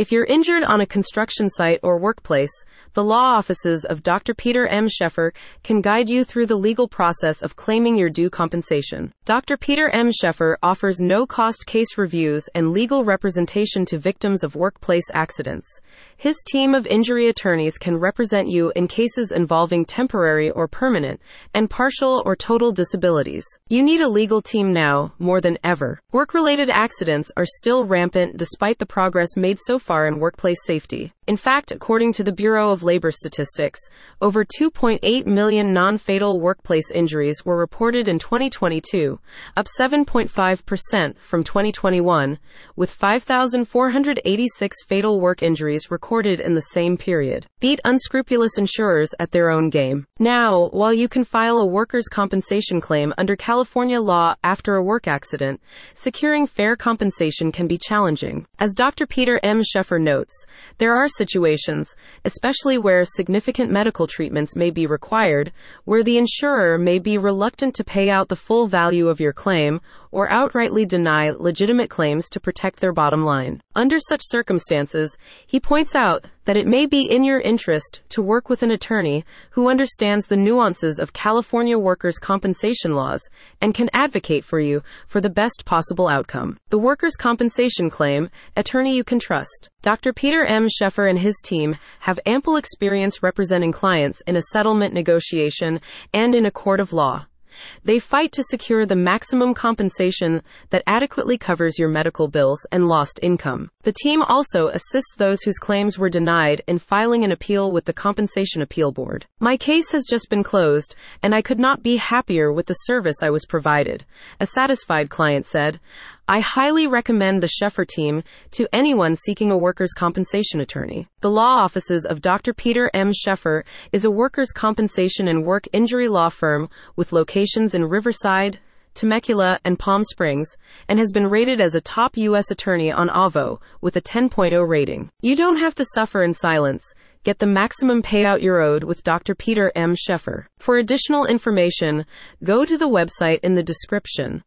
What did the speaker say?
If you're injured on a construction site or workplace, the law offices of Dr. Peter M. Schaeffer can guide you through the legal process of claiming your due compensation. Dr. Peter M. Schaeffer offers no cost case reviews and legal representation to victims of workplace accidents. His team of injury attorneys can represent you in cases involving temporary or permanent and partial or total disabilities. You need a legal team now more than ever. Work related accidents are still rampant despite the progress made so far in workplace safety. In fact, according to the Bureau of Labor Statistics, over 2.8 million non fatal workplace injuries were reported in 2022, up 7.5% from 2021, with 5,486 fatal work injuries recorded in the same period. Beat unscrupulous insurers at their own game. Now, while you can file a workers' compensation claim under California law after a work accident, securing fair compensation can be challenging. As Dr. Peter M. Schaeffer notes, there are situations, especially where significant medical treatments may be required, where the insurer may be reluctant to pay out the full value of your claim or outrightly deny legitimate claims to protect their bottom line. Under such circumstances, he points out that it may be in your interest to work with an attorney who understands the nuances of California workers' compensation laws and can advocate for you for the best possible outcome. The workers' compensation claim, attorney you can trust. Dr. Peter M. Schaeffer and his team have ample experience representing clients in a settlement negotiation and in a court of law. They fight to secure the maximum compensation that adequately covers your medical bills and lost income. The team also assists those whose claims were denied in filing an appeal with the Compensation Appeal Board. My case has just been closed, and I could not be happier with the service I was provided, a satisfied client said. I highly recommend the Schaeffer team to anyone seeking a workers' compensation attorney. The law offices of Dr. Peter M. Schaeffer is a workers' compensation and work injury law firm with locations in Riverside, Temecula, and Palm Springs, and has been rated as a top U.S. attorney on Avvo with a 10.0 rating. You don't have to suffer in silence. Get the maximum payout you're owed with Dr. Peter M. Schaeffer. For additional information, go to the website in the description